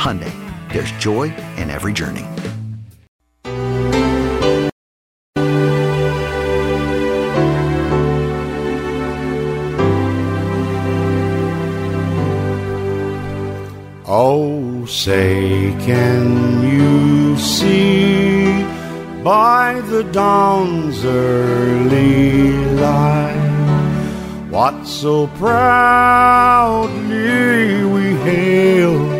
Hyundai, there's joy in every journey. Oh, say, can you see by the dawn's early light what so proudly we hailed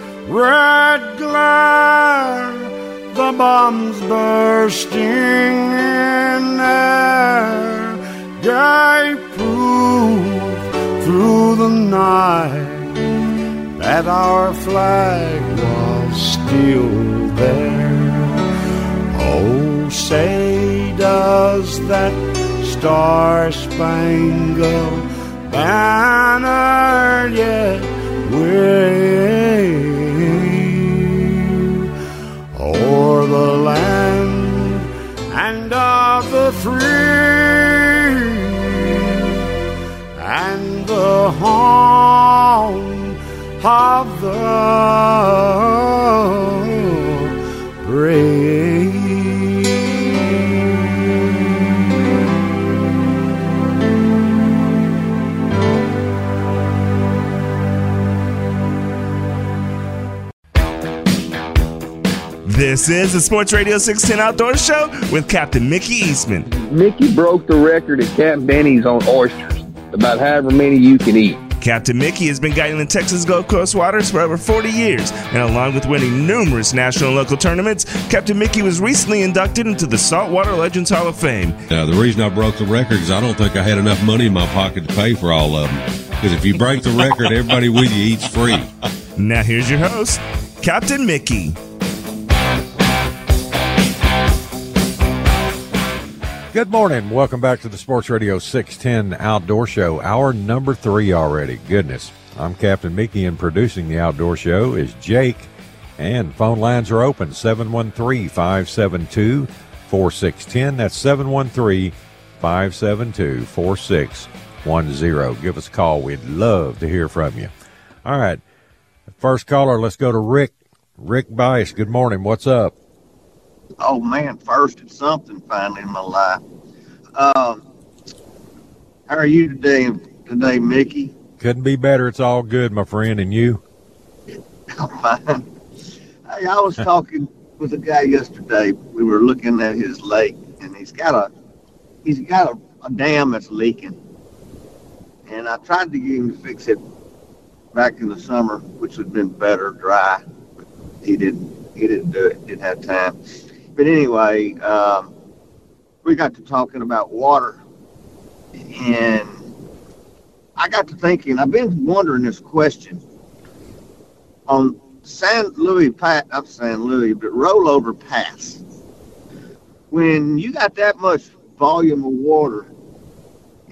red glare, the bombs bursting in air, gave proof through the night that our flag was still there. Oh, say does that star-spangled banner yet wave? O'er the land and of the free and the home of the This is the Sports Radio 610 Outdoor Show with Captain Mickey Eastman. Mickey broke the record at Camp Benny's on oysters, about however many you can eat. Captain Mickey has been guiding the Texas Gulf Coast waters for over 40 years, and along with winning numerous national and local tournaments, Captain Mickey was recently inducted into the Saltwater Legends Hall of Fame. Now, the reason I broke the record is I don't think I had enough money in my pocket to pay for all of them. Because if you break the record, everybody with you eats free. Now, here's your host, Captain Mickey. Good morning. Welcome back to the Sports Radio 610 Outdoor Show, hour number three already. Goodness. I'm Captain Mickey, and producing the Outdoor Show is Jake. And phone lines are open 713 572 4610. That's 713 572 4610. Give us a call. We'd love to hear from you. All right. First caller, let's go to Rick. Rick Bice. Good morning. What's up? Oh man, first it's something finally in my life. Um, how are you today? Today, Mickey. Couldn't be better. It's all good, my friend. And you? I'm fine. Hey, I was talking with a guy yesterday. We were looking at his lake, and he's got a he's got a, a dam that's leaking. And I tried to get him to fix it back in the summer, which would have been better dry. But he didn't. He didn't do it. Didn't have time but anyway, um, we got to talking about water, and I got to thinking. I've been wondering this question on San Luis Pass, not San Luis, but Rollover Pass. When you got that much volume of water,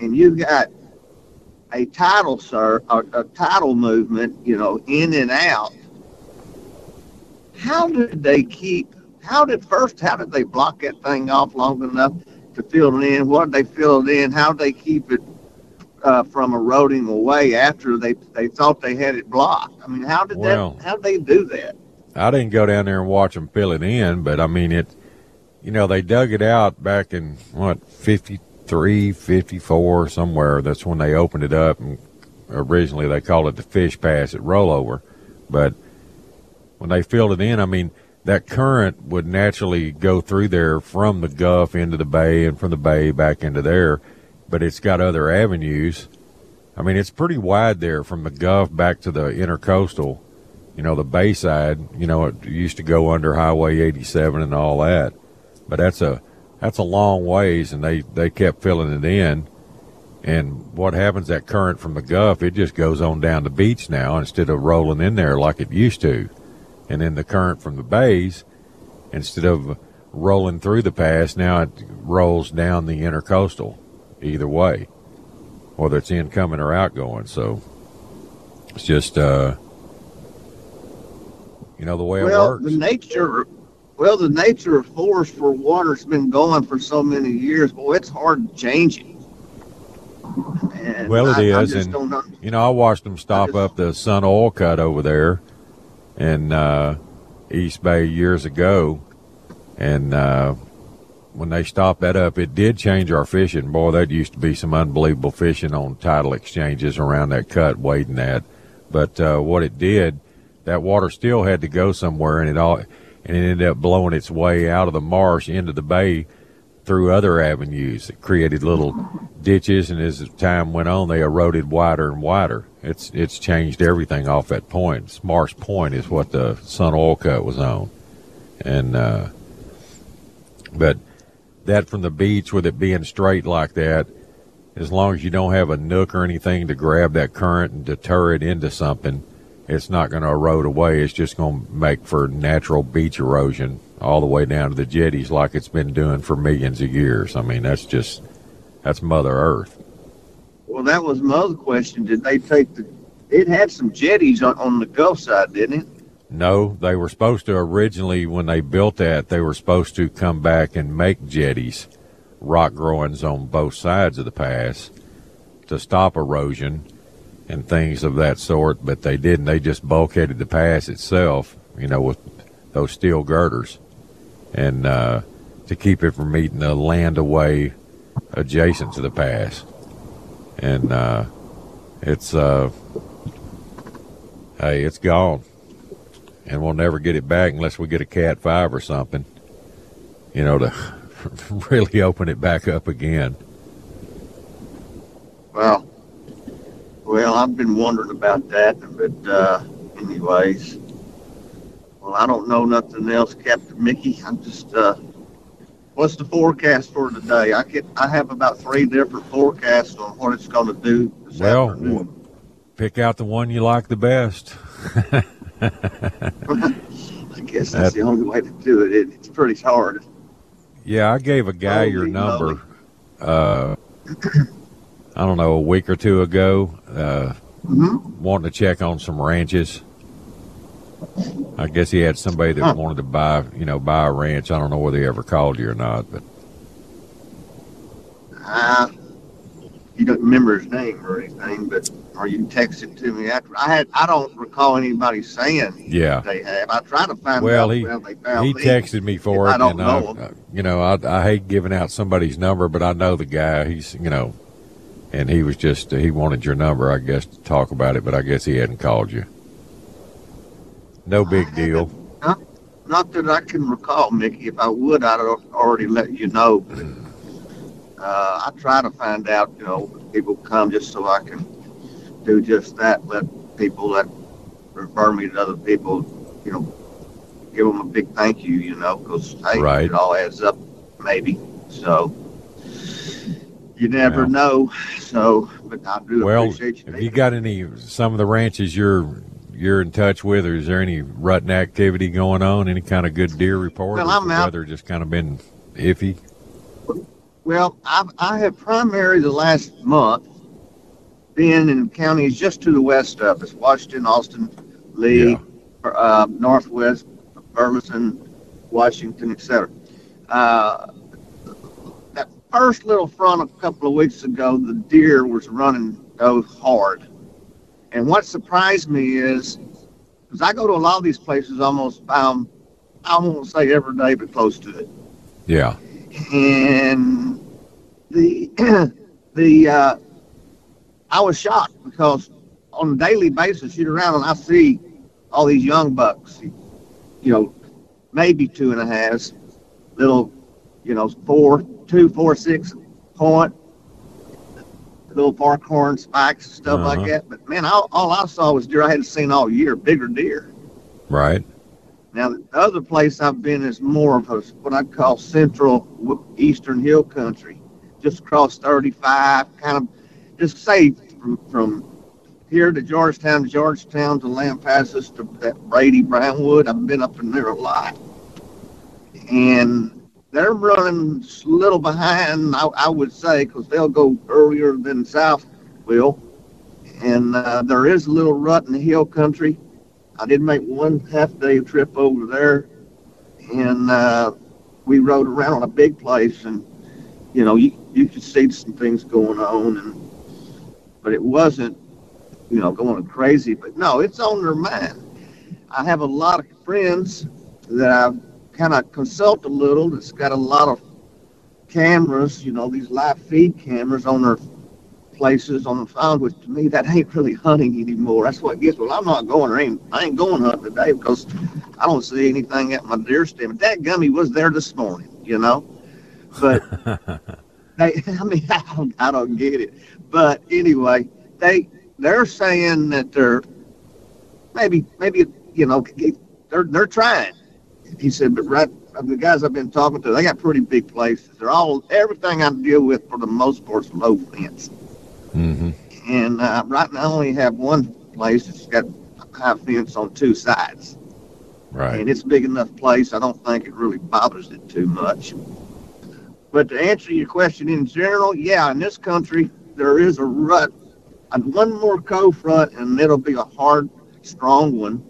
and you've got a tidal sir, a, a tidal movement, you know, in and out. How did they keep? How did first? How did they block that thing off long enough to fill it in? What did they fill it in? How did they keep it uh, from eroding away after they they thought they had it blocked? I mean, how did Well- that? How did they do that? I didn't go down there and watch them fill it in, but I mean it. You know, they dug it out back in what 53, 54, somewhere. That's when they opened it up, and originally they called it the fish pass at rollover. But when they filled it in, I mean that current would naturally go through there from the Gulf into the bay, and from the bay back into there. But it's got other avenues. I mean, it's pretty wide there from the Gulf back to the intercoastal you know, the Bayside, you know, it used to go under Highway 87 and all that. But that's a that's a long ways, and they they kept filling it in. And what happens? That current from the Gulf, it just goes on down the beach now instead of rolling in there like it used to. And then the current from the bays, instead of rolling through the pass, now it rolls down the intercoastal. Either way, whether it's incoming or outgoing. So it's just. uh you know the way it well, works. the nature, well, the nature of force for water's been going for so many years. Well, it's hard to change it. And Well, it I, I is, just and you know I watched them stop up the Sun Oil Cut over there in uh, East Bay years ago, and uh, when they stopped that up, it did change our fishing. Boy, that used to be some unbelievable fishing on tidal exchanges around that cut, wading that. But uh, what it did, that water still had to go somewhere, and it all and it ended up blowing its way out of the marsh into the bay through other avenues. It created little ditches, and as time went on, they eroded wider and wider. It's it's changed everything off that point. Marsh Point is what the Sun Oil Cut was on, and uh, but that from the beach with it being straight like that, as long as you don't have a nook or anything to grab that current and deter it into something, it's not going to erode away. It's just going to make for natural beach erosion all the way down to the jetties like it's been doing for millions of years. I mean, that's just that's Mother Earth. Well, that was my other question. Did they take the? It had some jetties on, on the Gulf side, didn't it? No, they were supposed to originally when they built that, they were supposed to come back and make jetties, rock groins on both sides of the pass to stop erosion and things of that sort, but they didn't. They just bulkheaded the pass itself, you know, with those steel girders and uh, to keep it from eating the land away adjacent to the pass. And uh, it's uh, hey, it's gone and we'll never get it back unless we get a Cat Five or something, you know, to really open it back up again. Well, well, I've been wondering about that, but uh, anyways, well, I don't know nothing else, Captain Mickey. I'm just, uh, what's the forecast for today? I get, I have about three different forecasts on what it's going to do this Well, afternoon. pick out the one you like the best. I guess that's that- the only way to do it. it. It's pretty hard. Yeah, I gave a guy your number. Uh, I don't know, a week or two ago, uh, Mm-hmm. wanting to check on some ranches. I guess he had somebody that wanted to buy, you know, buy a ranch. I don't know whether he ever called you or not, but Uh, you don't remember his name or anything, but or you can text it to me after. I had I don't recall anybody saying yeah. they have. I tried to find Well, out he where they found he me. texted me for If it, I don't and I, know uh, you know, I, I hate giving out somebody's number, but I know the guy. He's, you know, and he was just he wanted your number, I guess, to talk about it, but I guess he hadn't called you. No big deal. Not that I can recall, Mickey. If I would, I'd already let you know. But, uh, I try to find out, you know, people come just so I can do just that. Let people that refer me to other people, you know, give them a big thank you, you know, because hey, Right. it all adds up, maybe. So you never know. So, but I do Well, appreciate you. have you got any some of the ranches you're you're in touch with, or is there any rutting activity going on? Any kind of good deer report? Well, I'm the out- weather just kind of been iffy. Well, I, I have primarily the last month been in counties just to the west of us, Washington, Austin, Lee, Yeah. uh, Northwest, Burleson, Washington, etc. Uh, that first little front a couple of weeks ago, the deer was running so hard. And what surprised me is, because I go to a lot of these places almost, um, I won't say every day, but close to it. Yeah, and the the uh, I was shocked because on a daily basis, you're around and I see all these young bucks, you know, maybe two and a halves, little, you know, four, two, four, six point, little parkhorn spikes and stuff Uh-huh. like that. But man, all, all I saw was deer I hadn't seen all year, bigger deer. right. Now, the other place I've been is more of a, what I call central eastern hill country, just across 35, kind of, just say from, from here to Georgetown, Georgetown to Lampasas to that Brady Brownwood. I've been up in there a lot. And they're running a little behind, I, I would say, because they'll go earlier than South will. And uh, there is a little rut in the hill country. I did make one half day trip over there, and uh, we rode around on a big place, and you know you you could see some things going on, and but it wasn't you know going crazy. But no, it's on their mind. I have a lot of friends that I've kind of consult a little. That's got a lot of cameras, you know, these live feed cameras on their places on the phone, which to me that ain't really hunting anymore. That's what gets. Well, I'm not going. Or ain't, I ain't going hunting today because I don't see anything at my deer stand. But that gummy was there this morning, you know. But they, I mean, I don't, I don't get it. But anyway, they they're saying that they're maybe maybe you know they're they're trying. He said, but right the guys I've been talking to, they got pretty big places. They're all everything I deal with for the most part is low fence. hmm And uh, right now, I only have one place that's got a high fence on two sides. Right. And it's a big enough place, I don't think it really bothers it too much. But to answer your question in general, yeah, in this country, there is a rut. And one more cow front, and it'll be a hard, strong one.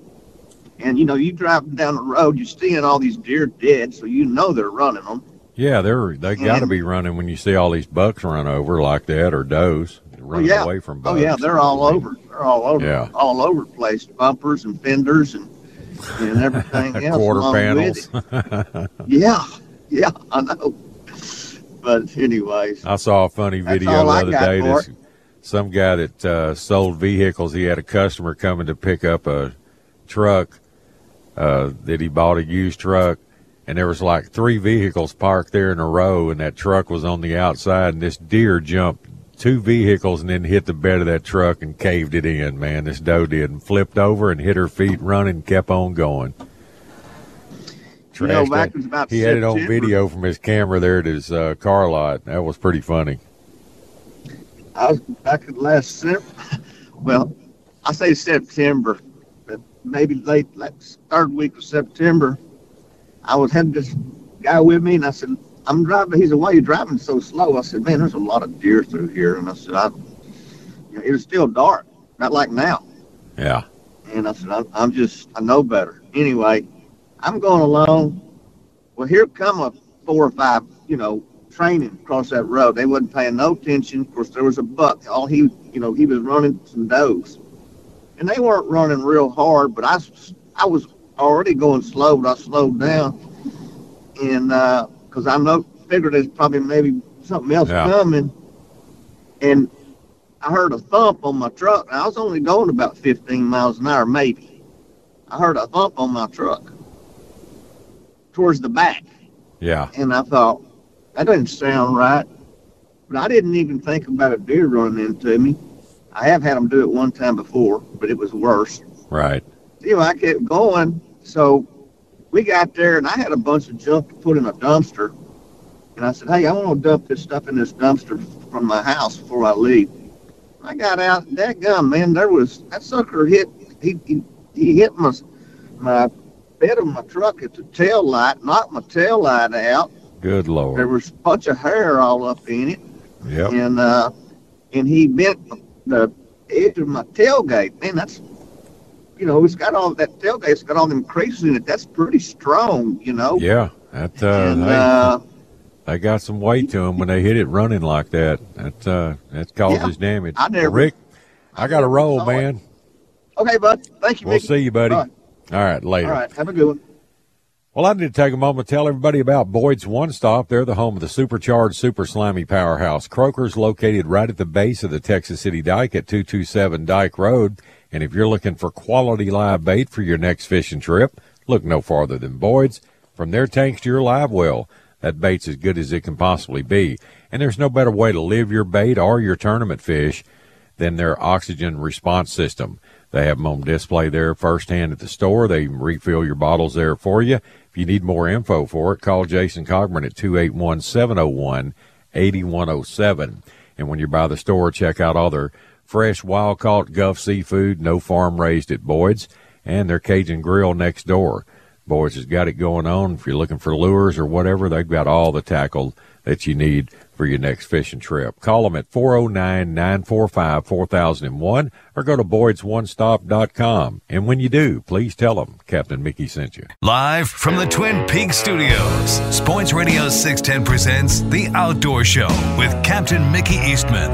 And, you know, you drive down the road, you're seeing all these deer dead, so you know they're running them. Yeah, they're they got to be running when you see all these bucks run over like that or does running yeah. away from Oh bucks. yeah, they're all over. They're all over. Yeah. All over the place. Bumpers and fenders and and everything else. Quarter panels. Yeah, yeah, I know. But anyways, I saw a funny video the other day. This, some guy that uh, sold vehicles. He had a customer coming to pick up a truck uh, that he bought a used truck, and there was like three vehicles parked there in a row, and that truck was on the outside, and this deer jumped two vehicles and then hit the bed of that truck and caved it in. Man, this doe did, and flipped over and hit her feet, running, and kept on going. You know, back about he had it on video from his camera there at his uh, car lot. That was pretty funny. I was back in last Sep- well, I say September, maybe late, like third week of September. I was had this guy with me, and I said, "I'm driving." He said, "Why are you driving so slow?" I said, "Man, there's a lot of deer through here," and I said, "I." You know, it was still dark, not like now. Yeah. And I said, I'm, I'm just, I know better. Anyway, I'm going along. Well, here come a four or five, you know, training across that road. They wasn't paying no attention. Of course, there was a buck. All he, you know, he was running some does. And they weren't running real hard, but I, I was already going slow, but I slowed down. And, uh 'cause I know, figured there's probably maybe something else Yeah. coming. And I heard a thump on my truck. and I was only going about 15 miles an hour, maybe. I heard a thump on my truck towards the back. Yeah. And I thought, that doesn't sound right. But I didn't even think about a deer running into me. I have had them do it one time before, but it was worse. Right. You know, I kept going. So we got there, and I had a bunch of junk to put in a dumpster. And I said, hey, I want to dump this stuff in this dumpster from my house before I leave. I got out, that gun, man, there was, that sucker hit, he, he, he hit my, my bed of my truck at the tail light, knocked my tail light out. Good Lord. There was a bunch of hair all up in it Yep. and uh, and he bent the edge of my tailgate. Man, that's you know, it's got all that tailgate's got all them creases in it. That's pretty strong, you know. Yeah. That uh, And hey, uh, they got some weight to them when they hit it running like that. That uh, that causes damage. I never- Rick, I got to never roll, saw it. man. okay, bud. Thank you. We'll Mickey. see you, buddy. All right. All right, later. All right. Have a good one. Well, I need to take a moment to tell everybody about Boyd's One Stop. They're the home of the supercharged, super slimy powerhouse. Croakers located right at the base of the Texas City Dike at 227 Dike Road. And if you're looking for quality live bait for your next fishing trip, look no farther than Boyd's. From their tanks to your live well, that bait's as good as it can possibly be. And there's no better way to live your bait or your tournament fish than their oxygen response system. They have them on display there firsthand at the store. They refill your bottles there for you. If you need more info for it, call Jason Cogburn at 281 701 8107. And when you're by the store, check out all their fresh wild caught Gulf seafood, no farm raised at Boyd's, and their Cajun grill next door. Boyd's has got it going on. If you're looking for lures or whatever, they've got all the tackle that you need for your next fishing trip. Call them at 409 945 4001 or go to Boyd'sOneStop.com. And when you do, please tell them Captain Mickey sent you. Live from the Twin Peaks studios, Sports Radio 610 presents The Outdoor Show with Captain Mickey Eastman.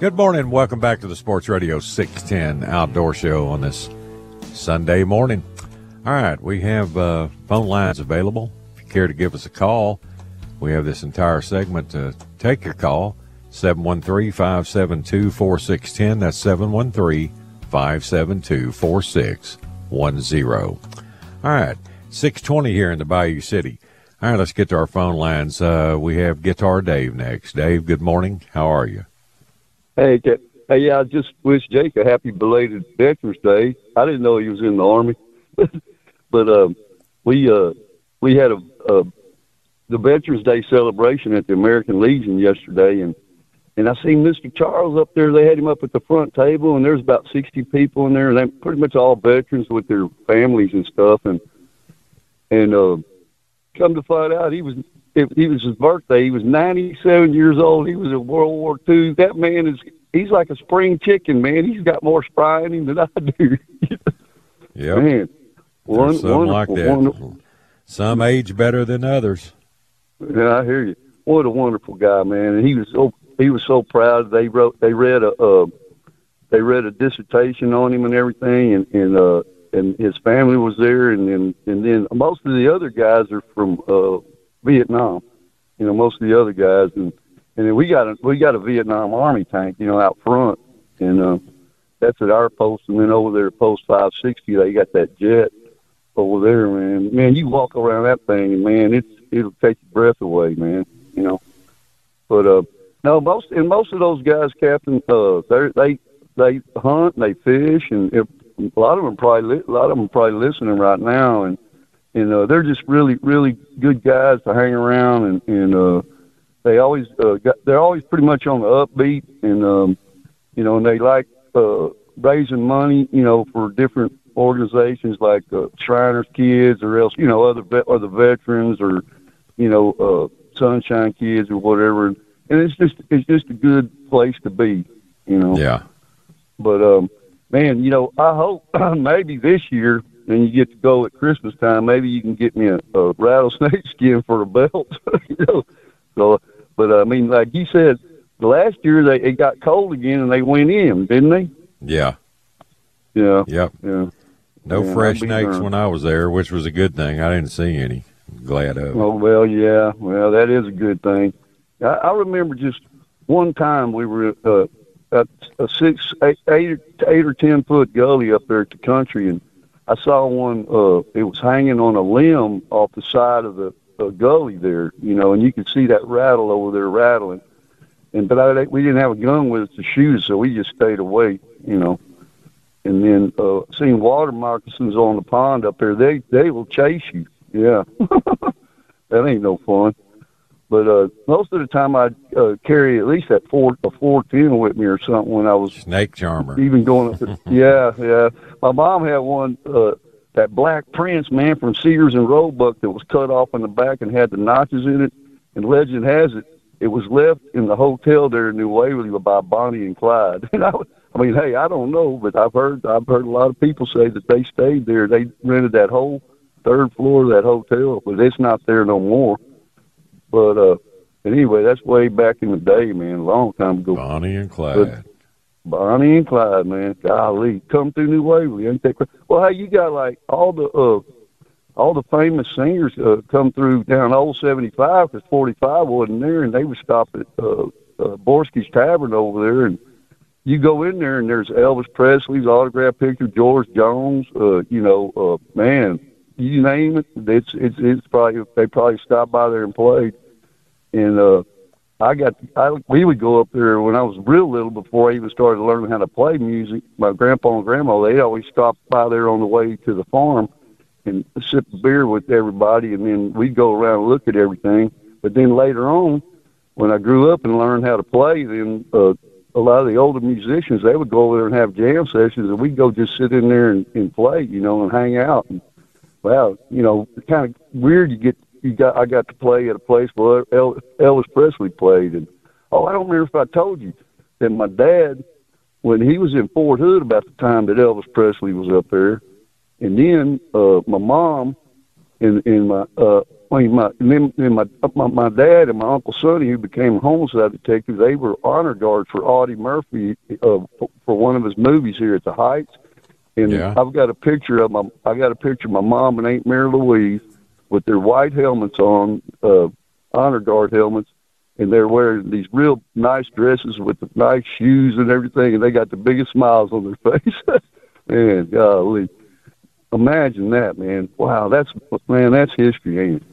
Good morning. Welcome back to the Sports Radio 610 Outdoor Show on this Sunday morning. All right, we have uh, phone lines available. If you care to give us a call, we have this entire segment to take your call. 713 572 4610. That's 713 572 4610. All right, 620 here in the Bayou City. All right, let's get to our phone lines. Uh, we have Guitar Dave next. Dave, good morning. How are you? Hey, hey, yeah, I just wish Jake a happy belated Veterans Day. I didn't know he was in the army, but um, we uh, we had a, a the Veterans Day celebration at the American Legion yesterday, and and I seen Mr. Charles up there. They had him up at the front table, and there's about sixty people in there, and they're pretty much all veterans with their families and stuff, and and uh, come to find out, he was it, he was his birthday. He was 97 years old. He was in World War II. That man is he's like a spring chicken, man. He's got more spry in him than I do. Yep. Man, one, some like wonderful, that. wonderful. Some age better than others. Yeah, I hear you. What a wonderful guy, man. And he was so he was so proud. They wrote they read a uh, they read a dissertation on him and everything, and and uh, and his family was there, and then and then most of the other guys are from uh, Vietnam. You know, most of the other guys, and and then we got a we got a Vietnam Army tank, you know, out front, and uh, that's at our post, and then over there at post five sixty, they got that jet over there, man. Man, you walk around that thing, man, it's it'll take your breath away, man. You know, but uh, no, most and most of those guys, Captain, uh, they they hunt, and they fish, and if, a lot of them probably a lot of them probably listening right now, and and uh, they're just really really good guys to hang around, and and uh, they always uh, got, they're always pretty much on the upbeat, and um, you know, and they like uh, raising money, you know, for different organizations like uh, Shriners Kids or else, you know, other vet, or the veterans or you know, uh, Sunshine Kids or whatever. And it's just it's just a good place to be, you know. Yeah. But um, man, you know, I hope maybe this year, and you get to go at Christmas time, maybe you can get me a, a rattlesnake skin for a belt. you know, so. But I mean, like you said, last year they it got cold again and they went in, didn't they? Yeah. Yeah. Yep. Yeah. No Yeah, fresh snakes when I was there, which was a good thing. I didn't see any. Glad of. Oh well, yeah. Well, that is a good thing. I, I remember just one time we were uh, at a six, eight, eight, eight or ten foot gully up there at the country, and I saw one. Uh, it was hanging on a limb off the side of the uh, gully there, you know, and you could see that rattle over there rattling. And but I, we didn't have a gun with us to shoot, so we just stayed away, you know. And then uh, seen water moccasins on the pond up there. They they will chase you. Yeah, that ain't no fun. But uh, most of the time, I'd uh, carry at least that four a four ten with me or something when I was snake charmer. Even going, up to, yeah, yeah. My mom had one uh, that black prince man from Sears and Roebuck that was cut off in the back and had the notches in it. And legend has it, it was left in the hotel there in New Waverly by Bonnie and Clyde. And I, I mean, hey, I don't know, but I've heard I've heard a lot of people say that they stayed there. They rented that whole third floor of that hotel, but it's not there no more. But uh, anyway, that's way back in the day, man, a long time ago. Bonnie and Clyde. But Bonnie and Clyde, man, golly, come through New Waverly, ain't that? Cra- well, hey, you got like all the uh, all the famous singers uh, come through down old seventy five because forty five wasn't there, and they would stop at uh, uh, Borsky's Tavern over there, and you go in there and there's Elvis Presley's autograph picture, George Jones, uh, you know, uh, man, you name it, it's it's it's probably they probably stopped by there and played and uh I got I we would go up there when I was real little before I even started learning how to play music. My grandpa and grandma they always stopped by there on the way to the farm and sip a beer with everybody and then we'd go around and look at everything. But then later on when I grew up and learned how to play then uh a lot of the older musicians they would go over there and have jam sessions and we'd go just sit in there and, and play, you know, and hang out. And wow, you know, kind of weird you get you got I got to play at a place where El, Elvis Presley played, and oh, I don't remember if I told you that my dad, when he was in Fort Hood about the time that Elvis Presley was up there, and then uh, my mom and and my uh, mean my then, my, my my dad and my uncle Sonny, who became a homicide detective, they were honor guards for Audie Murphy uh, for, for one of his movies here at the Heights. And Yeah. I've got a picture of my I got a picture of my mom and Aunt Mary Louise with their white helmets on, uh, honor guard helmets, and they're wearing these real nice dresses with the nice shoes and everything, and they got the biggest smiles on their face. man, golly, imagine that, man! Wow, that's man, that's history, ain't it?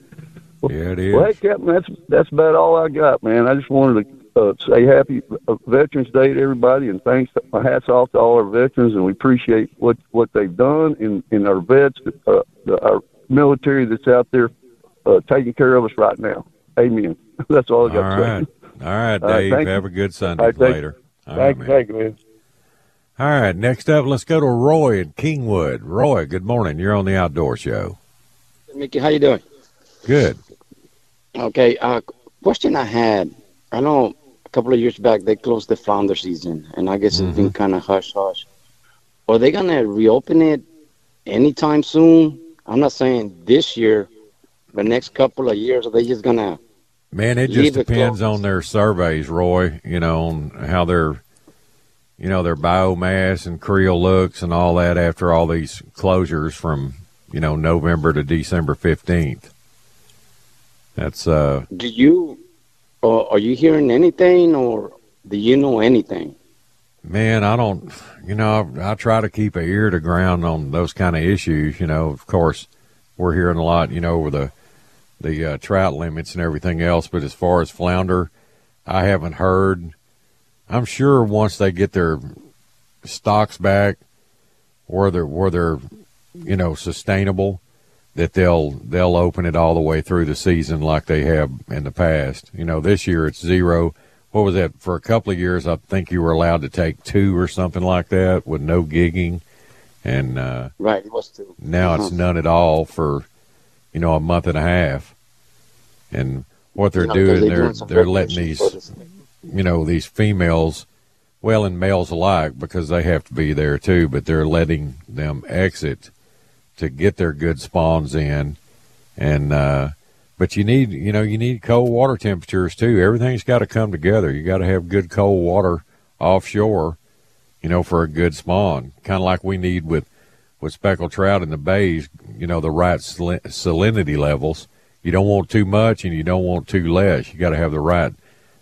Yeah, it is. Well, hey, Captain, that's that's about all I got, man. I just wanted to uh, say happy uh, Veterans Day to everybody, and thanks. My hats off to all our veterans, and we appreciate what what they've done, and and our vets, uh, the, our military that's out there uh, taking care of us right now. Amen. That's all I got All to right. say. All right, All right, Dave. thank you. Have a good Sunday All right, thank- later. All Thank right, you, man. thank you, man. All right, next up, let's go to Roy in Kingwood. Roy, good morning. You're on the Outdoor Show. Mickey, how you doing? Good. Okay, uh, question I had. I know a couple of years back they closed the flounder season, and I guess it's been kind of hush hush. Are they gonna reopen it anytime soon? I'm not saying this year, but next couple of years. Are they just gonna? Man, it just Leave it depends on their surveys, Roy. You know, on how their, you know, their biomass and creel looks and all that after all these closures from, you know, November to December fifteenth. That's uh, Do you? Or are you hearing anything, or do you know anything? man, I don't, you know, I, I try to keep an ear to ground on those kind of issues. You know, of course, we're hearing a lot, you know, over the the uh, trout limits and everything else. But as far as flounder, I haven't heard. I'm sure once they get their stocks back, where they're where they're, you know, sustainable, that they'll they'll open it all the way through the season like they have in the past. You know, this year it's zero. What was that? For a couple of years, I think you were allowed to take two or something like that with no gigging, and uh, Right, it was too. now it's Uh-huh. none at all for, you know, a month and a half. And what they're You know, doing, they're they're doing they're letting these, you know, these females, well, and males alike, because they have to be there too. But they're letting them exit to get their good spawns in, and uh, but you need, you know, you need cold water temperatures too. Everything's got to come together. You got to have good cold water offshore, you know, for a good spawn. Kind of like we need with with speckled trout in the bays, you know, the right sal- salinity levels. You don't want too much and you don't want too less. You got to have the right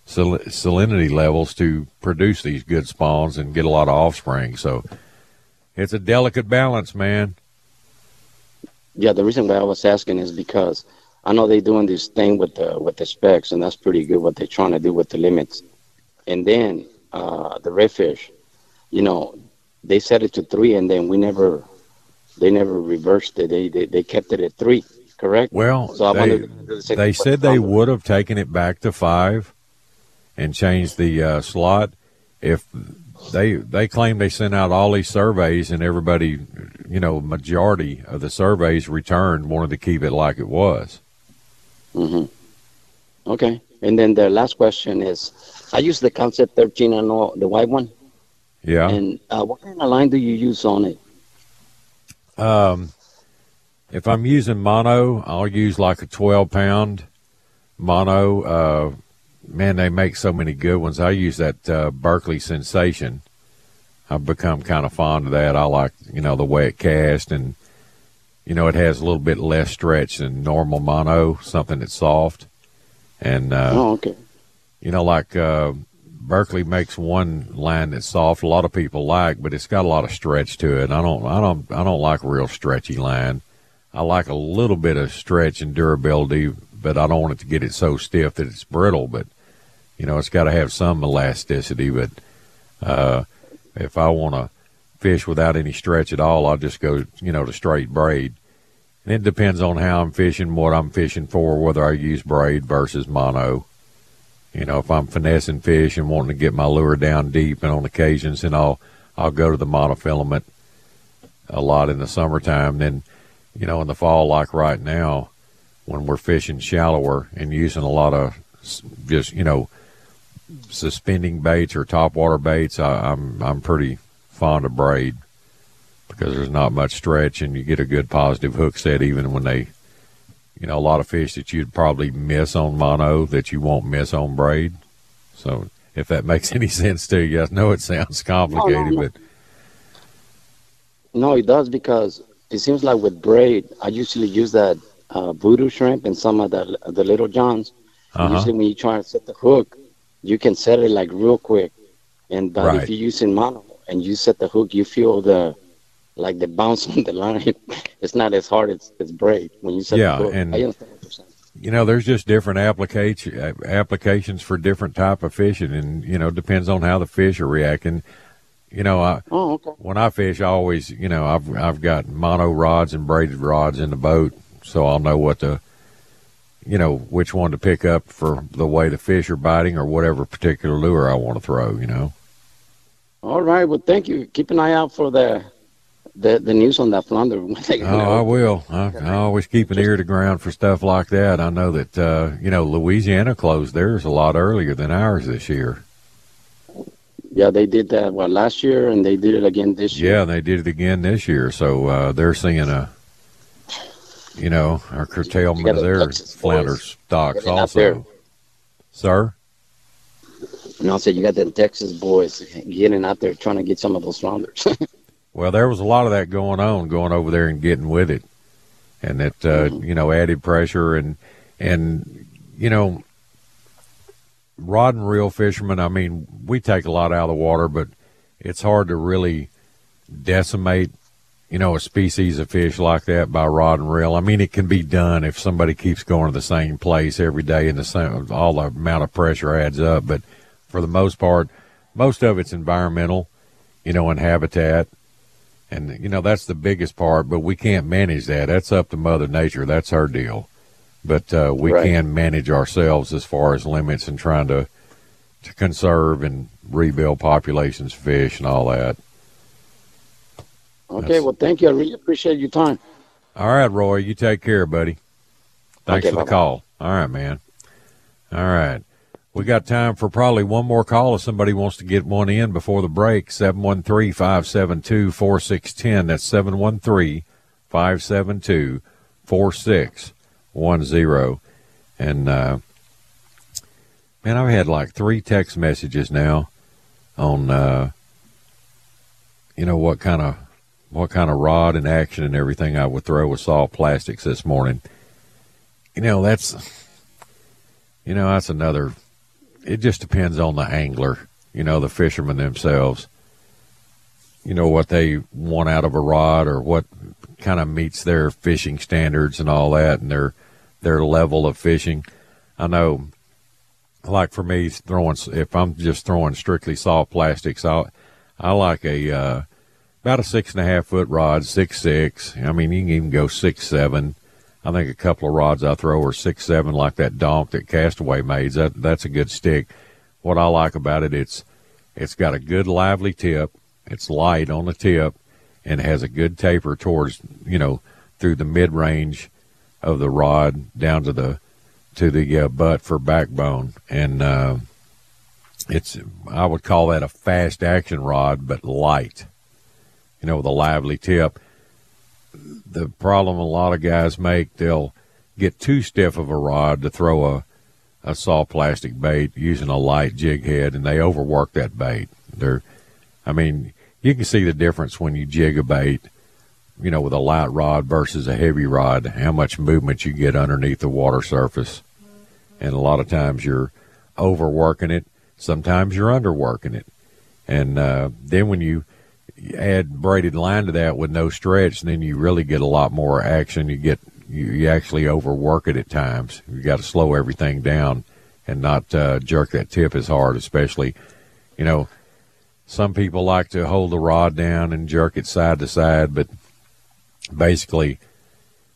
sal- salinity levels to produce these good spawns and get a lot of offspring. So it's a delicate balance, man. Yeah, the reason why I was asking is because I know they're doing this thing with the with the specs, and that's pretty good what they're trying to do with the limits. And then uh, the redfish, you know, they set it to three, and then we never, they never reversed it. They they, they kept it at three, correct? Well, so they, the they said they would have taken it back to five and changed the uh, slot if they they claim they sent out all these surveys and everybody, you know, majority of the surveys returned wanted to keep it like it was. Mm-hmm. Okay. And then the last question is, I use the Concept 13, and all the white one. Yeah. And uh, what kind of line do you use on it? Um, if I'm using mono, I'll use like a 12 pound mono. Uh, man, they make so many good ones. I use that uh, Berkley Sensation. I've become kind of fond of that. I like, you know, the way it casts and, you know, it has a little bit less stretch than normal mono, something that's soft. And, uh, oh, okay. you know, like uh, Berkeley makes one line that's soft. A lot of people like, but it's got a lot of stretch to it. I don't, I don't, I don't like a real stretchy line. I like a little bit of stretch and durability, but I don't want it to get it so stiff that it's brittle. But you know, it's got to have some elasticity. But uh, if I want to fish without any stretch at all, I'll just go, you know, to straight braid. And it depends on how I'm fishing, what I'm fishing for, whether I use braid versus mono. You know, if I'm finessing fish and wanting to get my lure down deep, and on occasions, and I'll I'll go to the monofilament a lot in the summertime. Then, you know, in the fall, like right now, when we're fishing shallower and using a lot of just you know suspending baits or topwater baits, I, I'm I'm pretty fond of braid because there's not much stretch and you get a good positive hook set even when they you know, a lot of fish that you'd probably miss on mono that you won't miss on braid. So if that makes any sense to you, I know it sounds complicated, no. but No, it does because it seems like with braid, I usually use that uh, Vudu shrimp and some of the the little johns. Uh-huh. Usually, when you try to set the hook, you can set it like real quick. And but Right. if you're using mono and you set the hook, you feel the like the bounce on the line. it's not as hard as, as braid when you set Yeah, the hook. and- I you're saying. you know, there's just different application uh, applications for different type of fishing, and you know, depends on how the fish are reacting. You know, I, Oh, okay. when I fish, I always, you know, I've I've got mono rods and braided rods in the boat, so I'll know what to, you know, which one to pick up for the way the fish are biting or whatever particular lure I want to throw. You know. All right. Well, thank you. Keep an eye out for the the, the news on that flounder. Oh, I will. I, I always keep an ear to ground for stuff like that. I know that uh, you know Louisiana closed theirs a lot earlier than ours this year. Yeah, they did that what last year, and they did it again this year. Yeah, they did it again this year, so uh, they're seeing a, you know, a curtailment of their flounder stocks there. also. Sir, And I said, you got the Texas boys getting out there trying to get some of those flounders. well, there was a lot of that going on, going over there and getting with it, and that uh, you know, added pressure and and you know, rod and reel fishermen. I mean, we take a lot out of the water, but it's hard to really decimate, you know, a species of fish like that by rod and reel. I mean, it can be done if somebody keeps going to the same place every day and the same, all the amount of pressure adds up. But for the most part, most of it's environmental, you know, and habitat. And, you know, that's the biggest part, but we can't manage that. That's up to Mother Nature. That's her deal. But uh, we Right. can manage ourselves as far as limits and trying to, to conserve and rebuild populations of fish and all that. Okay, well, thank you. I really appreciate your time. All right, Roy, you take care, buddy. Thanks Okay, for the bye-bye. call. All right, man. All right. We got time for probably one more call if somebody wants to get one in before the break. 713 572 4610. That's 713 572 4610. And, uh, man, I've had like three text messages now on, uh, you know, what kind of what kind of rod and action and everything I would throw with soft plastics this morning. You know, that's you know, that's another it just depends on the angler, you know, the fishermen themselves. You know what they want out of a rod or what kind of meets their fishing standards and all that and their their level of fishing. I know like for me throwing if I'm just throwing strictly soft plastics, I I like a uh about a six and a half foot rod, six six. I mean, you can even go six seven. I think a couple of rods I throw are six seven, like that donk that Castaway made. That that's a good stick. What I like about it, it's it's got a good lively tip. It's light on the tip, and has a good taper towards you know through the mid range of the rod down to the to the uh, butt for backbone, and uh, it's I would call that a fast action rod, but light. You know, with a lively tip. The problem a lot of guys make, they'll get too stiff of a rod to throw a a soft plastic bait using a light jig head, and they overwork that bait. They're, I mean, you can see the difference when you jig a bait, you know, with a light rod versus a heavy rod, how much movement you get underneath the water surface. And a lot of times you're overworking it, sometimes you're underworking it. And uh, then when you add braided line to that with no stretch, and then you really get a lot more action. You get you, you actually overwork it at times. You got to slow everything down and not uh, jerk that tip as hard, especially, you know, some people like to hold the rod down and jerk it side to side, but basically,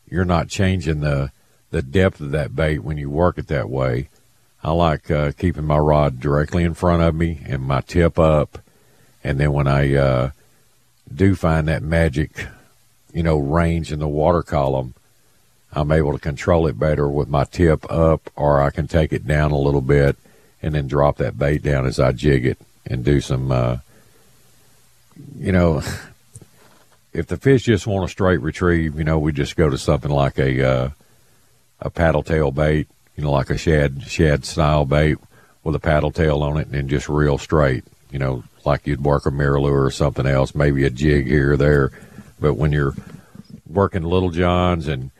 you're not changing the the depth of that bait when you work it that way. I like uh, keeping my rod directly in front of me and my tip up, and then when I uh, do find that magic, you know, range in the water column, I'm able to control it better with my tip up, or I can take it down a little bit and then drop that bait down as I jig it and do some, uh, you know, if the fish just want a straight retrieve, you know, we just go to something like a uh, a paddle tail bait, you know, like a shad shad style bait with a paddle tail on it and just real straight, you know, like you'd work a MirrOlure or something else, maybe a jig here or there. But when you're working little johns and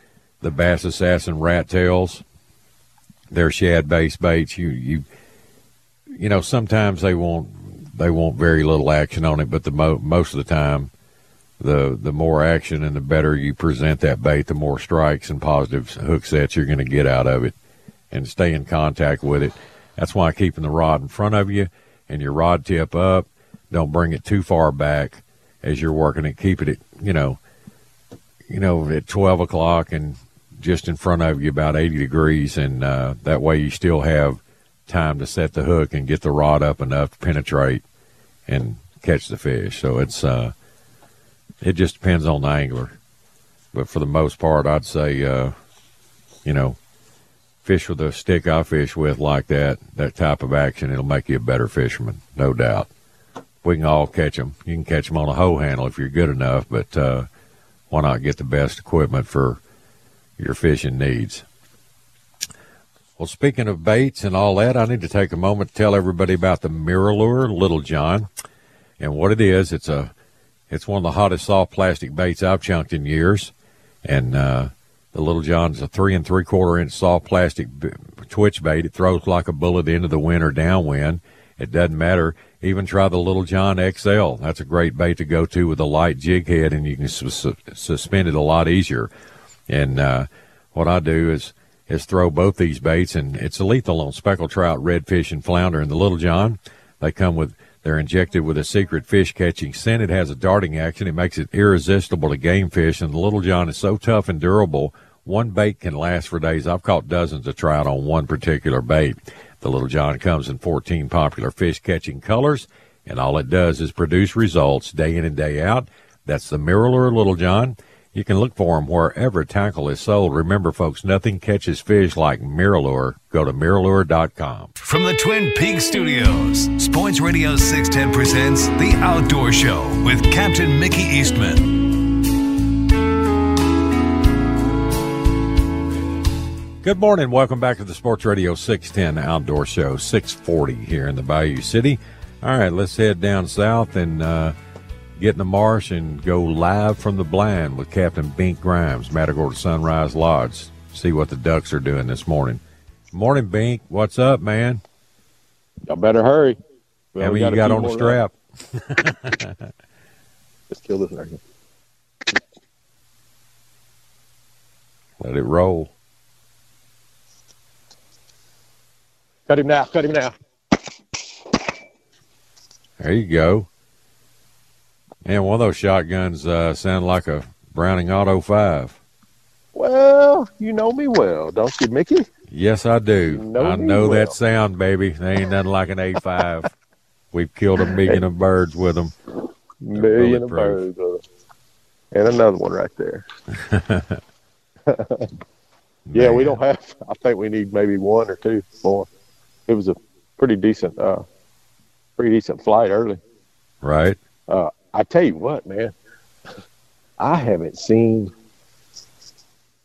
the bass assassin rat tails, they're shad based baits. You you you know sometimes they want they want very little action on it, but the mo- most of the time, the the more action and the better you present that bait, the more strikes and positive hook sets you're going to get out of it, and stay in contact with it. That's why keeping the rod in front of you and your rod tip up. Don't bring it too far back as you're working it. Keep it, at, you know, you know, at twelve o'clock and just in front of you about 80 degrees, and uh, that way you still have time to set the hook and get the rod up enough to penetrate and catch the fish. So it's uh, it just depends on the angler, but for the most part, I'd say uh, you know fish with a stick I fish with like that, that type of action, it'll make you a better fisherman, no doubt. We can all catch them. You can catch them on a hoe handle if you're good enough, but uh, why not get the best equipment for your fishing needs. Well, speaking of baits and all that, I need to take a moment to tell everybody about the MirrOlure Little John and what it is. It's a it's one of the hottest soft plastic baits I've chunked in years, and uh, the Little John is a three and three quarter inch soft plastic twitch bait. It throws like a bullet into the wind or downwind. It doesn't matter. Even try the Little John XL. That's a great bait to go to with a light jig head, and you can su- suspend it a lot easier. And uh, what I do is is throw both these baits, and it's lethal on speckled trout, redfish, and flounder. And the little john, they come with they're injected with a secret fish catching scent. It has a darting action. It makes it irresistible to game fish. And the little john is so tough and durable. One bait can last for days. I've caught dozens of trout on one particular bait. The little john comes in 14 popular fish catching colors, and all it does is produce results day in and day out. That's the MirrOlure Little John. You can look for them wherever tackle is sold. Remember, folks, nothing catches fish like MirrOlure. Go to MirrOlure.com. From the Twin Peaks Studios, Sports Radio 610 presents The Outdoor Show with Captain Mickey Eastman. Good morning. Welcome back to the Sports Radio 610 Outdoor Show, 640 here in the Bayou City. All right, let's head down south and uh, get in the marsh and go live from the blind with Captain Bink Grimes, Matagorda Sunrise Lodge. See what the ducks are doing this morning. Morning, Bink. What's up, man? Y'all better hurry. Well, How many you got on the strap? Let's kill this thing. Let it roll. Cut him now. Cut him now. There you go. And one of those shotguns uh, sound like a Browning Auto 5. Well, you know me well, don't you, Mickey? Yes, I do. know I know well. that sound, baby. They ain't nothing like an A5. We've killed a million of birds with them. Million of birds. and another one right there. yeah, we don't have. I think we need maybe one or two more. It was a pretty decent, uh, pretty decent flight early. Right. Uh, I tell you what, man, I haven't seen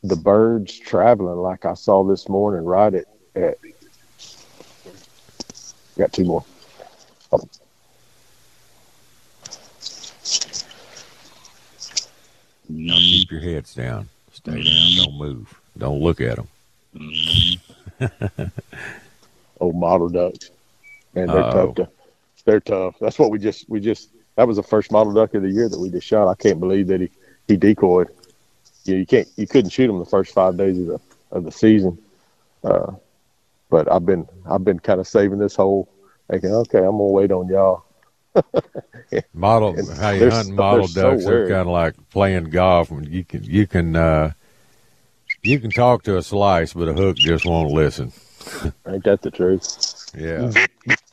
the birds traveling like I saw this morning. Right at, at got two more. Hold on. Now keep your heads down. Stay down. Mm-hmm. Don't move. Don't look at them. Mm-hmm. old mottled ducks. Man, they're Uh-oh. tough. To, they're tough. That's what we just we just that was the first mottled duck of the year that we just shot. I can't believe that he he decoyed. You, you can't you couldn't shoot him the first five days of the of the season. Uh, but I've been I've been kind of saving this hole, thinking, okay, I'm gonna wait on y'all. Mottled, And how you they're hunting so- mottled they're so ducks? They're kind of like playing golf. And you can, you can, uh, you can talk to a slice, but a hook just won't listen. Ain't that the truth? Yeah.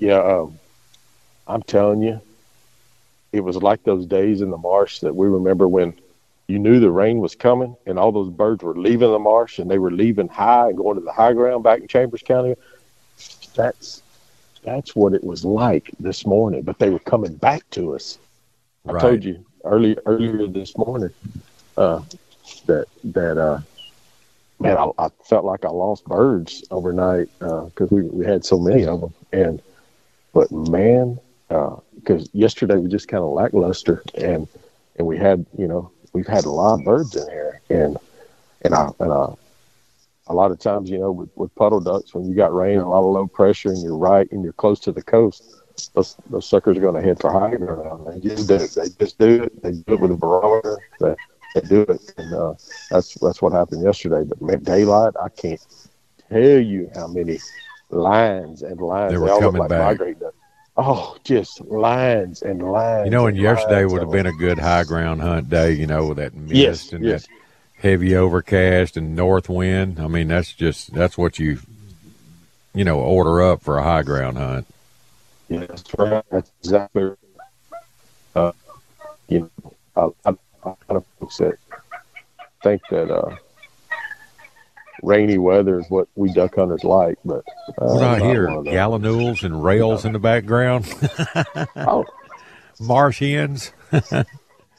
Yeah, um, I'm telling you, it was like those days in the marsh that we remember when you knew the rain was coming and all those birds were leaving the marsh and they were leaving high and going to the high ground back in Chambers County. That's that's what it was like this morning, but they were coming back to us. I Right. told you early earlier this morning uh, that that uh, man, I, I felt like I lost birds overnight because we we had so many of them, and but man, because yesterday we just kind of lackluster, and and we had you know we've had a lot of birds in here, and and I and I, a lot of times you know with, with puddle ducks when you got rain, a lot of low pressure, and you're right and you're close to the coast. Those, those suckers are going to head for high ground. They just do it. They just do it. They do it with a barometer. They, they do it, and uh, that's that's what happened yesterday. But man, daylight, I can't tell you how many lines and lines They were all coming like back. Oh, just lines and lines. You know, and and yesterday would have been a good high ground hunt day, you know, with that mist Yes, and yes. that heavy overcast and north wind. I mean, that's just, that's what you, you know, order up for a high ground hunt. Yeah, that's right. That's exactly. right. Uh, you know, I kind of folks that think that uh, rainy weather is what we duck hunters like, but uh, What I hear, one of those. gallinules and rails in the background. Oh. Marsh hens.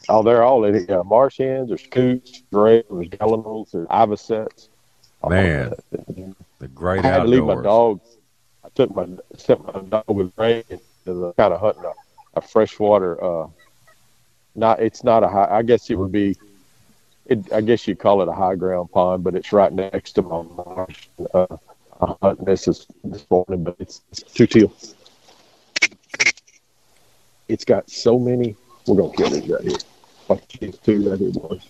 Oh, they're all in it. Yeah, marsh hens, there's coots, gray, there's gallinules, there's avocets. Man, the great I had to leave my outdoors. dog. I took my sent my dog with Ray to the kind of hunting a, a freshwater. Uh, not it's not a high. I guess it would be. It, I guess you call it a high ground pond, but it's right next to my marsh. Uh, I'm hunting this is this morning, but it's, it's two teal. It's got so many. We're gonna kill these right here. Like these two right here, boys.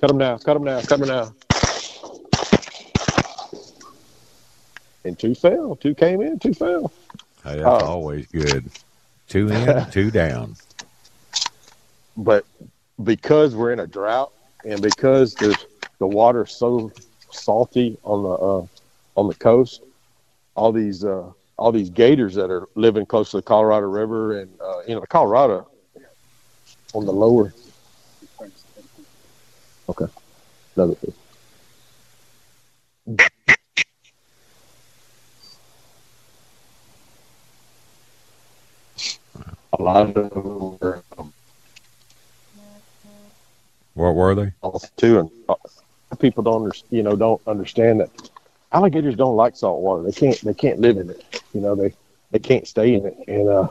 Cut them now. Cut them now. Cut them now. And two fell. Two came in. Two fell. Hey, that's Oh. always good. Two in, two down. But because we're in a drought and because there's the water's so salty on the uh, on the coast, all these uh, all these gators that are living close to the Colorado River and uh, you know the Colorado on the lower. Okay, another thing. A lot of them were um, What were they? too, and uh, people don't, under, you know, don't understand that alligators don't like salt water. They can't, they can't live in it. You know, they, they can't stay in it. And uh,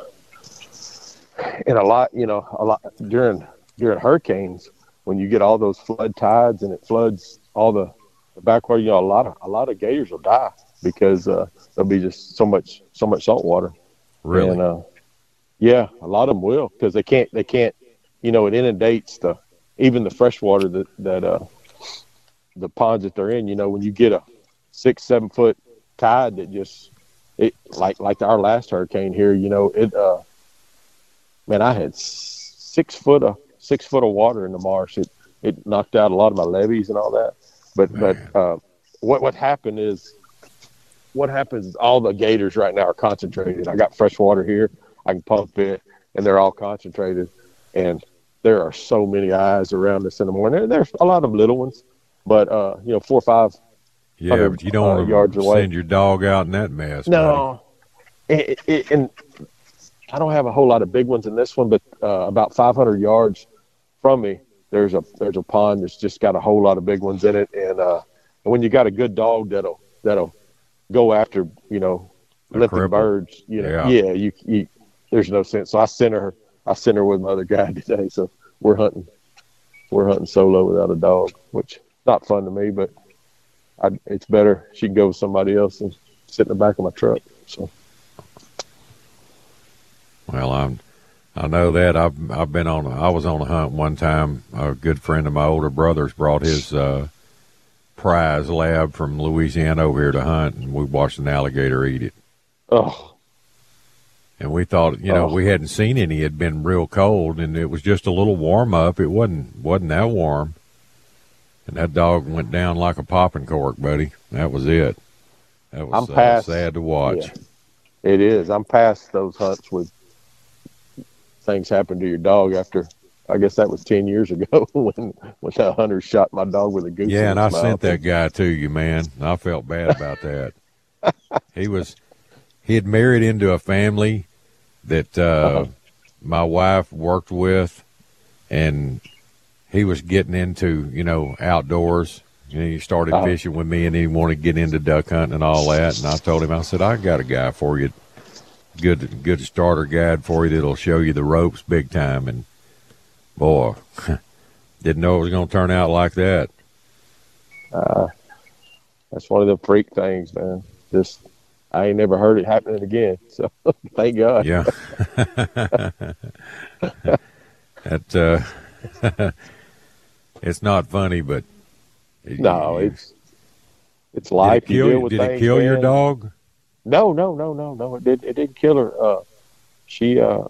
and a lot, you know, a lot during during hurricanes when you get all those flood tides and it floods all the, the backwater, you know, a lot of a lot of gators will die because uh, there'll be just so much so much salt water. Really? And, uh, yeah, a lot of them will because they can't they can't you know it inundates the even the fresh water that that uh the ponds that they're in. You know when you get a six, seven foot tide that just it like like our last hurricane here. You know, it. uh Man, I had six foot of six foot of water in the marsh. It it knocked out a lot of my levees and all that. But man. but uh, what what happened is what happens is all the gators right now are concentrated. I got fresh water here. I can pump it, and they're all concentrated. And there are so many eyes around us in the morning. There's a lot of little ones, but uh, you know, four or five. Yeah, but you don't uh, want to yards away. send your dog out in that mess. No, it, it, and I don't have a whole lot of big ones in this one, but uh, about 500 yards from me, there's a there's a pond that's just got a whole lot of big ones in it, and uh, and when you got a good dog that'll that'll go after you know limping birds, you know, yeah, yeah you, you there's no sense. So I sent her I sent her with my other guy today, so we're hunting we're hunting solo without a dog, which not fun to me, but I, it's better she can go with somebody else and sit in the back of my truck. So. Well, I'm. I know that I've I've been on. I was on a hunt one time. A good friend of my older brother's brought his uh, prize lab from Louisiana over here to hunt, and we watched an alligator eat it. Oh. And we thought, you know, oh. we hadn't seen any. It had been real cold, and it was just a little warm up. It wasn't wasn't that warm. And that dog went down like a popping cork, buddy. That was it. That was I'm past, uh, sad to watch. Yeah. It is. I'm past those hunts with things happen to your dog after I guess that was ten years ago when when that hunter shot my dog with a goose. Yeah, and I mouth. sent that guy to you, man. I felt bad about that. he was he had married into a family that uh, uh-huh. my wife worked with, and he was getting into you know outdoors. You know, he started uh-huh. fishing with me, and he wanted to get into duck hunting and all that. And I told him, I said, I got a guy for you good good starter guide for you that'll show you the ropes big time. And boy, didn't know it was going to turn out like that. Uh, that's one of the freak things, man. Just I ain't never heard it happening again. So thank God. Yeah. that uh, it's not funny, but it, no, it's it's life. Did it kill, did it kill your dog? No, no, no, no, no. It did. It didn't kill her. Uh, she uh,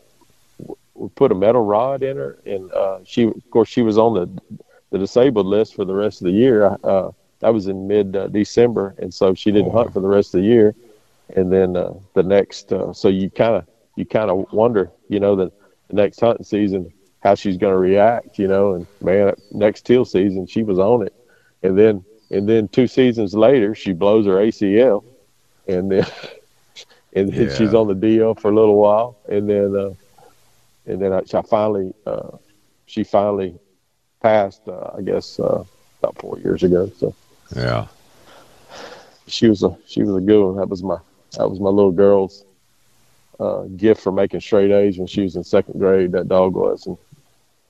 we put a metal rod in her, and uh, she, of course, she was on the the disabled list for the rest of the year. Uh, that was in mid uh, December, and so she didn't oh. hunt for the rest of the year. And then uh, the next, uh, so you kind of you kind of wonder, you know, the, the next hunting season how she's going to react, you know. And man, next teal season she was on it, and then and then two seasons later she blows her ACL and then and then yeah. she's on the DL for a little while, and then uh, and then I, I finally uh, she finally passed, uh, I guess uh, about four years ago. So yeah, she was a she was a good one. That was my that was my little girl's uh, gift for making straight A's when she was in second grade. That dog was, and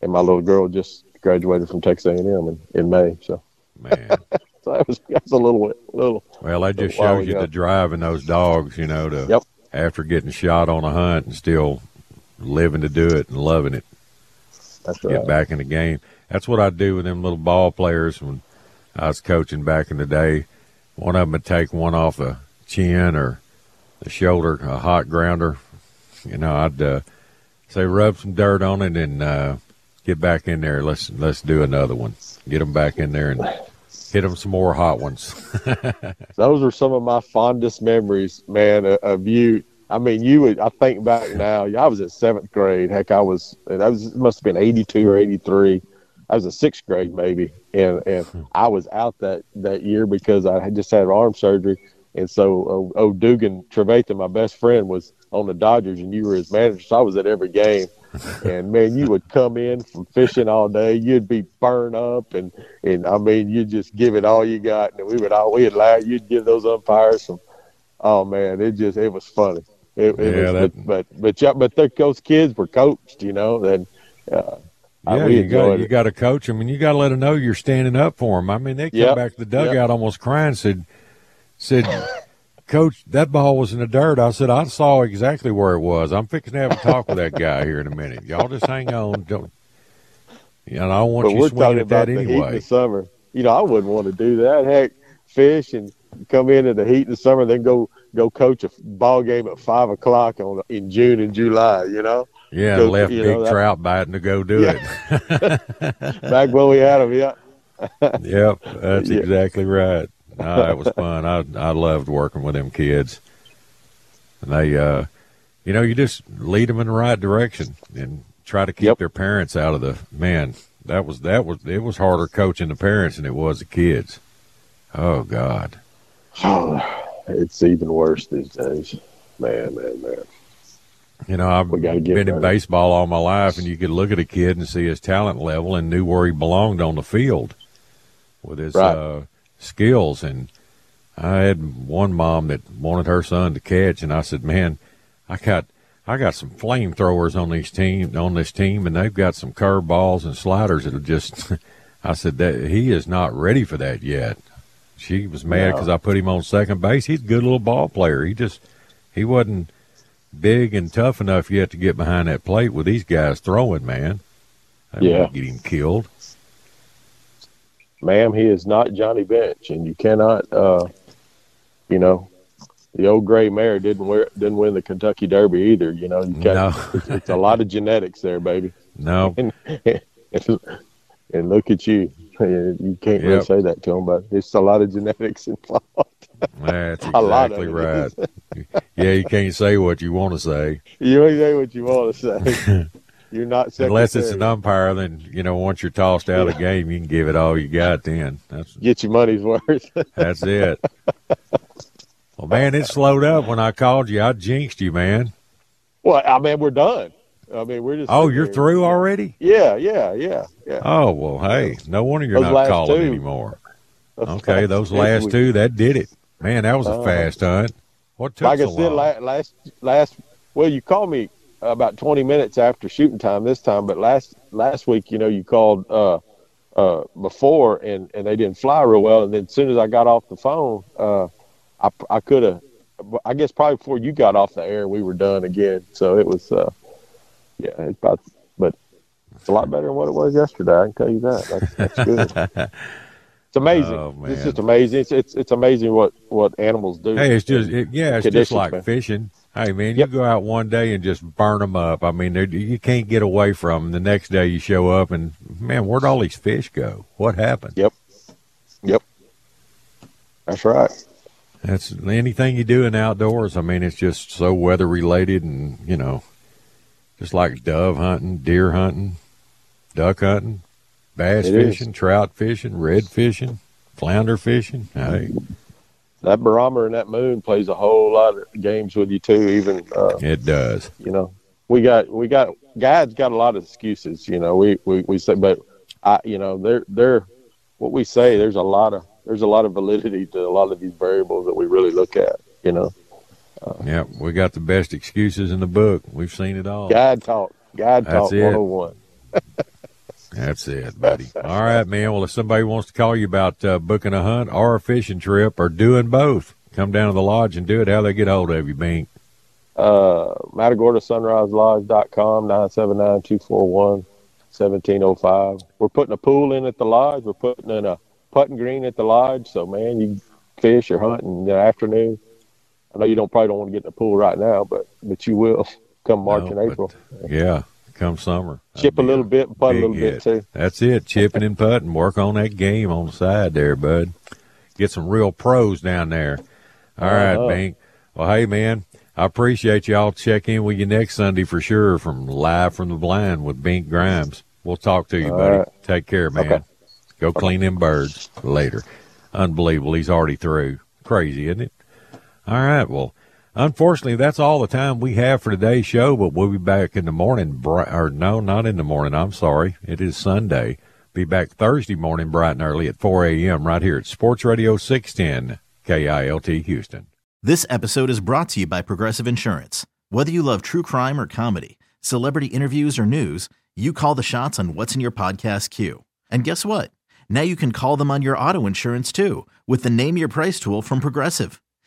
and my little girl just graduated from Texas A&M in, in May. So man. So that was that's a little little. Well, that just shows you the drive in those dogs, you know, to yep. after getting shot on a hunt and still living to do it and loving it. That's right. Get back in the game. That's what I do with them little ball players when I was coaching back in the day. One of them would take one off the chin or the shoulder, a hot grounder. You know, I'd uh, say rub some dirt on it and uh, get back in there. Let's let's do another one. Get them back in there and hit them some more hot ones. Those are some of my fondest memories, man, of you. I mean, you would. I think back now. I was in seventh grade. Heck, I was. That was must have been eighty two or eighty three. I was in sixth grade maybe, and and hmm. I was out that that year because I had just had arm surgery, and so oh, Dugan Trevathan, my best friend, was on the Dodgers, and you were his manager. So I was at every game, and man, you would come in from fishing all day. You'd be burned up, and and I mean, you just give it all you got, and we would all we'd laugh. You'd give those umpires some. Oh man, it just it was funny. It, it yeah, was, that... but but but, but the, those kids were coached, you know. Then uh, yeah, you got you got to coach them, and you got to let them know you're standing up for them. I mean, they came yep. back to the dugout yep. almost crying, said said Coach, that ball was in the dirt. I said, I saw exactly where it was. I'm fixing to have a talk with that guy here in a minute. Y'all just hang on. Don't, you know, I don't want but you swinging at that anyway. The summer. You know, I wouldn't want to do that. Heck, fish and come in in the heat in the summer, then go go coach a ball game at five o'clock on in June and July. You know. Yeah, Go- left big know, that- trout biting to go do it. Back when we had them, yeah. Yep, that's Yeah. exactly right. No, that was fun. I I loved working with them kids. And they, uh, you know, you just lead them in the right direction and try to keep their parents out of the man. That was that was it was harder coaching the parents than it was the kids. Oh God. it's even worse these days. Man, man, man. You know, I've been in baseball all my life, and you could look at a kid and see his talent level and knew where he belonged on the field with his Right. uh, skills. And I had one mom that wanted her son to catch, and I said, "Man, I got I got some flamethrowers on these team on this team, and they've got some curveballs and sliders that'll just." I said that he is not ready for that yet. She was mad No. because I put him on second base. He's a good little ball player. He just he wasn't big and tough enough yet to get behind that plate with these guys throwing, man. That Yeah. get him killed. Ma'am, he is not Johnny Bench, and you cannot, uh, you know, the old gray mare didn't wear, didn't win the Kentucky Derby either. You know, you got, No. it's, it's a lot of genetics there, baby. No. And, and look at you. You can't really say that to him, but it's a lot of genetics involved. That's A lot of exactly right. yeah, you can't say what you want to say. You can't say what you want to say. You're not Unless it's an umpire, then you know once you're tossed out of the game, you can give it all you got. Then that's Get your money's worth. that's it. Well, man, it slowed up when I called you. I jinxed you, man. well, I mean, we're done. I mean, we're just. Oh, you're through already? Yeah, yeah, yeah, yeah. Oh well, hey, no wonder you're Those not calling two. anymore. Those Okay, those last we- two, that did it. Man, that was a Uh, fast hunt. What took like so I said, long? last last. Well, you called me about 20 minutes after shooting time this time, but last last week, you know, you called uh, uh, before and and they didn't fly real well, and then as soon as I got off the phone, uh, I I could have. I guess probably before you got off the air, we were done again. So it was, uh, yeah, it's about, but it's a lot better than what it was yesterday. I can tell you that. That's, that's good. It's amazing. Oh, It's just amazing. It's, it's it's amazing what what animals do. Hey, it's just it, yeah, it's just like fishing. Hey, man, you go out one day and just burn them up. I mean, you can't get away from them. The next day you show up and man, where'd all these fish go? What happened? Yep. Yep. That's right. That's anything you do in outdoors. I mean, it's just so weather related, and you know, just like dove hunting, deer hunting, duck hunting, bass It is. fishing, trout fishing, red fishing, flounder fishing. Hey, That barometer and that moon plays a whole lot of games with you too. Even uh, it does. you know, we got we got guys got a lot of excuses. You know, we we, we say, but I you know they're they're what we say. There's a lot of there's a lot of validity to a lot of these variables that we really look at. You know, Yeah, we got the best excuses in the book. We've seen it all. God talk, God That's talk 101. That's it, buddy. All right, man. Well, if somebody wants to call you about uh, booking a hunt or a fishing trip or doing both, come down to the lodge and do it. How they get hold of you, Bink? uh, Matagorda SunriseLodge.com, 979-241-1705. We're putting a pool in at the lodge. We're putting in a putting green at the lodge. So, man, you fish or hunt in the afternoon. I know you don't probably don't want to get in the pool right now, but but you will come March No, and April. Yeah, come summer. Chip a little bit, putt a little bit too. That's it. Chipping and putting. Work on that game on the side there, bud. Get some real pros down there. All right, Uh-huh. Bink. Well, hey, man. I appreciate y'all. Check in with you next Sunday for sure from Live from the Blind with Bink Grimes. We'll talk to you, All buddy. right. Take care, man. Okay. Go clean them birds later. Unbelievable. He's already through. Crazy, isn't it? All right. Well, unfortunately, that's all the time we have for today's show, but we'll be back in the morning. Or no, not in the morning. I'm sorry. It is Sunday. Be back Thursday morning, bright and early at 4 a.m. right here at Sports Radio 610 KILT Houston. This episode is brought to you by Progressive Insurance. Whether you love true crime or comedy, celebrity interviews or news, you call the shots on what's in your podcast queue. And guess what? Now you can call them on your auto insurance too with the Name Your Price tool from Progressive.